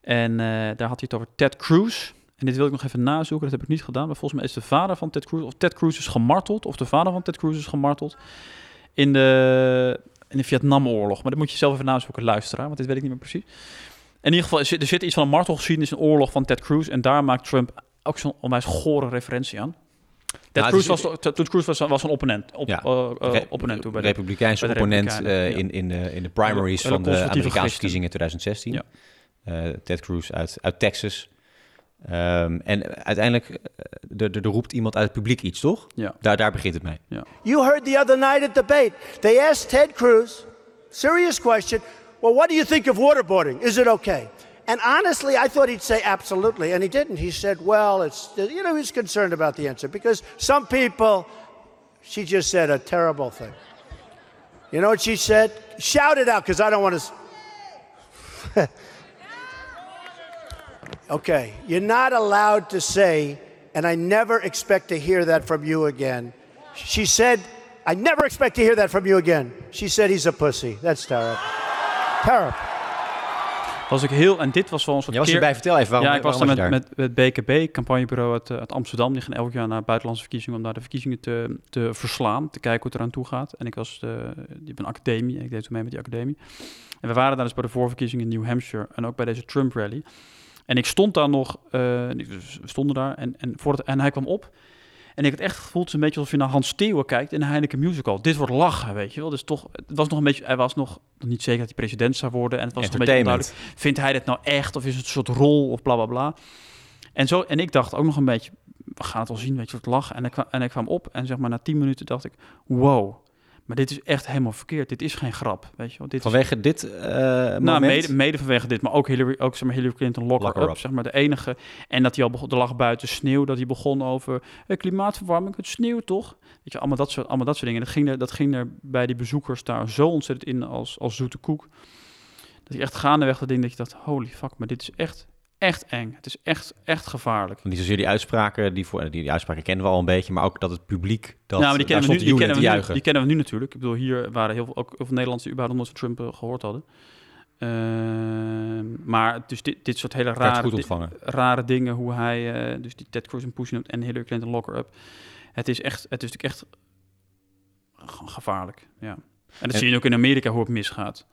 En daar had hij het over Ted Cruz. En dit wil ik nog even nazoeken, dat heb ik niet gedaan. Maar volgens mij is de vader van Ted Cruz, of Ted Cruz is gemarteld, of de vader van Ted Cruz is gemarteld in de, in de Vietnamoorlog. Maar dat moet je zelf even nazoeken, luisteraar, want dit weet ik niet meer precies. In ieder geval, er zit, er zit iets van een martelgeschiedenis, een oorlog van Ted Cruz. En daar maakt Trump ook zo'n onwijs gore referentie aan. Ted Nou, Cruz, was, is- Ted Cruz was, was een opponent. Op, Ja, eh, eh, opponent toe bij de- Republikeinse bij de opponent eh, ja. in, in, de, in de primaries van de Amerikaanse verkiezingen in 2016. Ja. Eh, Ted Cruz uit, uit Texas. Ehm, en uiteindelijk, er, er, er roept iemand uit het publiek iets, toch? Ja. Daar, daar begint het mee. Ja. You heard the other night at the debate, they asked Ted Cruz, serious question, well, what do you think of waterboarding? Is it okay? And honestly, I thought he'd say absolutely, and he didn't. He said, well, it's, you know, he's concerned about the answer because some people, she just said a terrible thing. You know what she said? Shout it out because I don't want to. okay, you're not allowed to say, and I never expect to hear that from you again. She said, I never expect to hear that from you again. She said he's a pussy. That's terrible. terrible. Was ik heel, en dit was wel een soort Jij was keer- erbij, vertel even, waarom- Ja, ik was waarom daar was met, je met, met BKB, campagnebureau uit, eh, uit Amsterdam. Die gaan elk jaar naar buitenlandse verkiezingen om daar de verkiezingen te, te verslaan. Te kijken hoe het eraan toe gaat. En ik was, de, die heb een academie, ik deed toen mee met die academie. En we waren daar dus bij de voorverkiezingen in New Hampshire en ook bij deze Trump rally. En ik stond daar nog, eh, we stonden daar en, en, voordat, en hij kwam op. En ik had echt gevoeld, het een beetje alsof je naar Hans Steeuwen kijkt in een Heineken musical. Dit wordt lachen, weet je wel. Dus toch, het was nog een beetje, hij was nog niet zeker dat hij president zou worden. En het was nog een beetje onduidelijk. Vindt hij dit nou echt of is het een soort rol of bla bla bla. En, zo, en ik dacht ook nog een beetje, we gaan het wel zien, weet je, het lachen. En ik, en ik kwam op en zeg maar na tien minuten dacht ik, wow. Maar dit is echt helemaal verkeerd. Dit is geen grap, weet je wel. Dit is- Vanwege dit nou, moment? mede, mede vanwege dit, maar ook Hillary, ook, zeg maar, Hillary Clinton lock, Lock her her up, up. zeg maar, de enige. En dat hij al begon, er lag buiten sneeuw, dat hij begon over eh, klimaatverwarming, het sneeuwt toch? Weet je, allemaal dat soort, allemaal dat soort dingen. Dat ging, er, dat ging er bij die bezoekers daar zo ontzettend in als, als zoete koek. Dat je echt gaandeweg dat ding dat je dacht, holy fuck, maar dit is echt, echt eng. Het is echt, echt gevaarlijk. Niet zozeer die uitspraken, die, voor, die, die uitspraken kennen we al een beetje, maar ook dat het publiek, dat, nou, maar die kennen, we nu, die, kennen en we nu, die kennen we nu natuurlijk. Ik bedoel, hier waren heel veel, ook heel veel Nederlanders die überhaupt nooit van Trump eh, gehoord hadden. Ehm, maar dus dit, dit soort hele rare, di- rare dingen, hoe hij, eh, dus die Ted Cruz en Push noemt en Hillary Clinton locker up. Het is echt, het is natuurlijk echt ge- gevaarlijk, ja. En dat En- zie je ook in Amerika hoe het misgaat.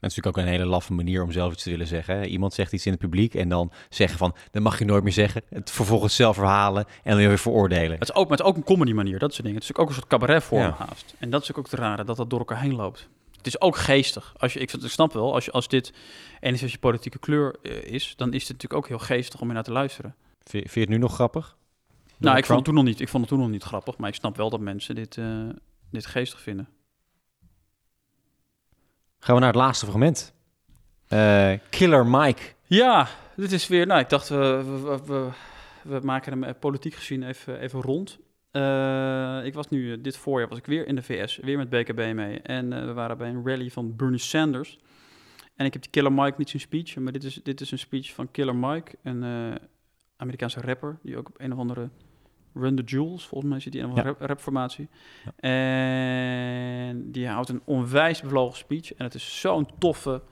Dat is natuurlijk ook een hele laffe manier om zelf iets te willen zeggen. Iemand zegt iets in het publiek en dan zeggen van, dat mag je nooit meer zeggen. Het vervolgens zelf verhalen en dan weer veroordelen. Het is ook, maar het is ook een comedy manier, dat soort dingen. Het is ook een soort cabaret vorm Ja. haast. En dat is ook het rare, dat dat door elkaar heen loopt. Het is ook geestig. Als je, ik, ik snap wel, als, je, als dit enigszins je politieke kleur eh, is, dan is het natuurlijk ook heel geestig om je naar te luisteren. Vind, vind je het nu nog grappig? Nou, ik vond, het toen nog niet, ik vond het toen nog niet grappig, maar ik snap wel dat mensen dit, eh, dit geestig vinden. Gaan we naar het laatste fragment. Eh, Killer Mike. Ja, dit is weer, nou, ik dacht, we, we, we, maken hem eh, politiek gezien even, even rond. Eh, ik was nu, dit voorjaar was ik weer in de VS, weer met BKB mee. En we waren bij een rally van Bernie Sanders. En ik heb die Killer Mike niet zijn speech, maar dit is, dit is een speech van Killer Mike, een Amerikaanse rapper, die ook op een of andere Run the Jewels, volgens mij zit hij in een Ja. rap, rapformatie. En die houdt een onwijs bevlogen speech. En het is zo'n toffe,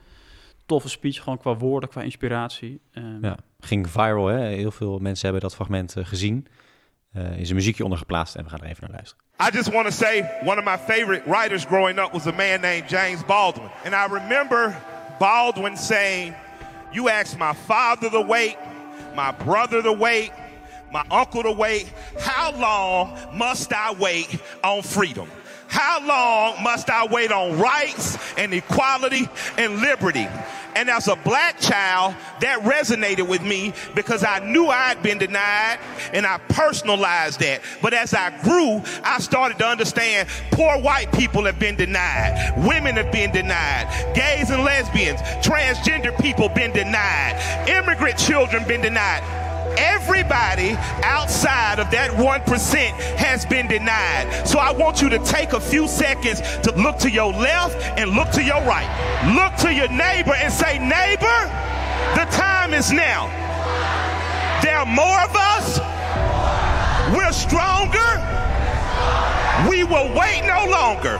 toffe speech, gewoon qua woorden, qua inspiratie. Ehm, Ja, ging viral, hè? Heel veel mensen hebben dat fragment eh, gezien. Eh is een muziekje onder geplaatst en we gaan er even naar luisteren. I just want to say one of my favorite writers growing up was a man named James Baldwin. And I remember Baldwin saying, You asked my father to wait, my brother to wait, my uncle to wait. How long must I wait on freedom? How long must I wait on rights and equality and liberty? And as a black child, that resonated with me because I knew I'd been denied and I personalized that. But as I grew, I started to understand poor white people have been denied, women have been denied, gays and lesbians, transgender people been denied, immigrant children been denied. Everybody outside of that 1% has been denied. So I want you to take a few seconds to look to your left and look to your right. Look to your neighbor and say, Neighbor, the time is now. There are more of us. We're stronger. We will wait no longer.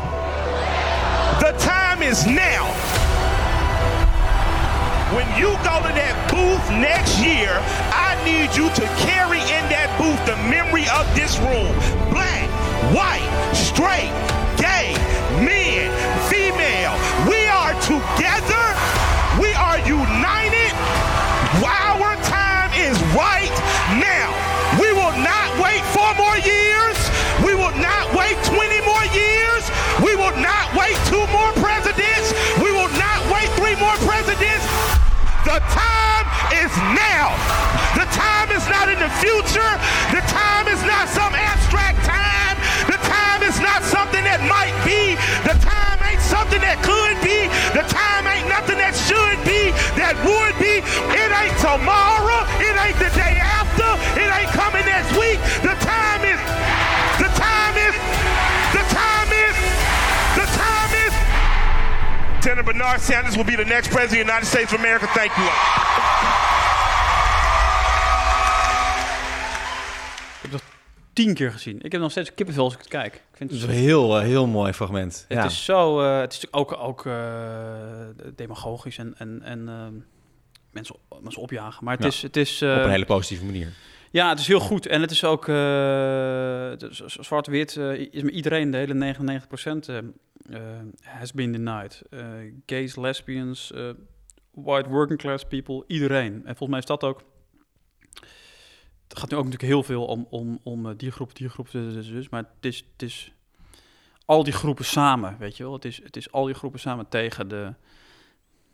The time is now. When you go to that booth next year, I need you to carry in that booth the memory of this room. Black, white, straight, gay, men, female. We are together. We are united. Our time is right now. We will not wait four more years. We will not wait 20 more years. We will not wait two The time is now. The time is not in the future. The time is not some abstract time. The time is not something that might be. The time ain't something that could be. The time ain't nothing that should be. That would be. It ain't tomorrow. It ain't the day after. It ain't coming next week. The Senator Bernard Sanders will be the next president of the United States of America. Thank you. Ik heb het tien keer gezien. Ik heb nog steeds kippenvel als ik het kijk. Ik vind Dat het is een heel, eh, heel mooi fragment. Het ja. is zo, eh, het is ook, ook eh, demagogisch en, en, en ehm, mensen, mensen opjagen. Maar het Ja. is, het is Op een hele positieve manier. Ja, het is heel goed. En het is ook eh, is- zwart-wit eh, is met iedereen, de hele 99% eh, eh, has been denied. Eh, gays, lesbians, eh, white working class people, iedereen. En volgens mij is dat ook. Het gaat nu ook natuurlijk heel veel om, om, om eh, die groep, die groep, dus, dus, dus. Maar het is, het is al die groepen samen, weet je wel. Het is, het is al die groepen samen tegen de,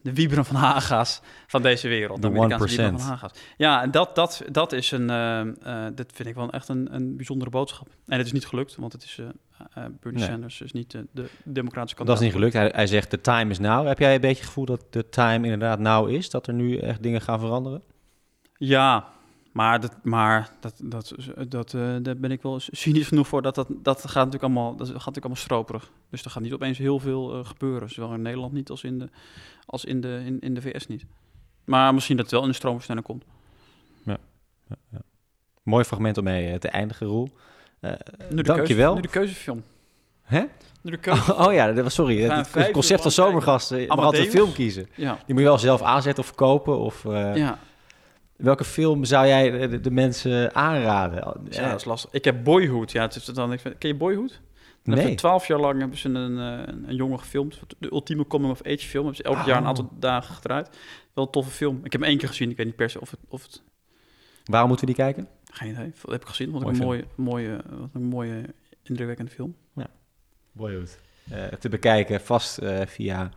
de Wieberen van Haga's van deze wereld. De Amerikaanse Wieberen 1%. van Haga's. Ja, en dat, dat, dat is een, eh, eh, dat vind ik wel echt een, een bijzondere boodschap. En het is niet gelukt, want het is, eh, eh, Bernie Nee. Sanders is niet de democratische Dat kandidaat. is niet gelukt. Hij, hij zegt, the time is now. Heb jij een beetje het gevoel dat de time inderdaad now is? Dat er nu echt dingen gaan veranderen? Ja, maar, dat, maar dat, dat, dat, eh, daar ben ik wel cynisch genoeg voor. Dat, dat, dat gaat natuurlijk allemaal, dat gaat natuurlijk allemaal stroperig. Dus er gaat niet opeens heel veel gebeuren. Zowel in Nederland niet als in de, als in de, in, in de VS niet. Maar misschien dat het wel in de stroomversnelling komt. Ja. ja, ja. Mooi fragment om mee te eindigen, Roel. Eh Nu de dankjewel. Keuze, nu de keuzefilm. Hè? Nu de keuze. Oh, ja, dat was, sorry. Het, concept van lang zomergast. kijken. Je mag altijd een film kiezen. Ja. Die moet je wel zelf aanzetten of kopen. Of, eh, Ja. Welke film zou jij de, de mensen aanraden? Ja, dat is lastig. Ik heb Boyhood. Ja, het is dan, ik vind, ken je Boyhood? Nee. Twaalf jaar lang hebben ze een, eh, een, een jongen gefilmd. De ultieme coming-of-age film. Hebben ze elk Oh. jaar een aantal dagen gedraaid. Wel een toffe film. Ik heb hem één keer gezien. Ik weet niet per se of het... Of het Waarom moeten we die kijken? Geen idee. Dat heb ik gezien. Wat een mooie, mooie, wat een mooie, indrukwekkende film. Ja. Boyhood. Eh, te bekijken vast eh, via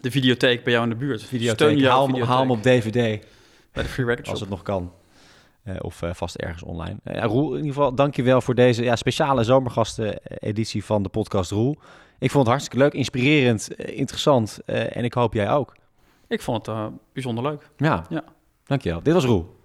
De videotheek bij jou in de buurt. Steun videotheek. Haal, hem- videotheek. haal hem op DVD. Bij de Free Record Als het nog kan. Eh, of eh, vast ergens online. Eh, ja, Roel, in ieder geval dankjewel voor deze ja, speciale zomergasten-editie van de podcast Roel. Ik vond het hartstikke leuk, inspirerend, eh, interessant. eh, en ik hoop jij ook. Ik vond het eh, bijzonder leuk. Ja, Ja. dankjewel. Dit was Roel.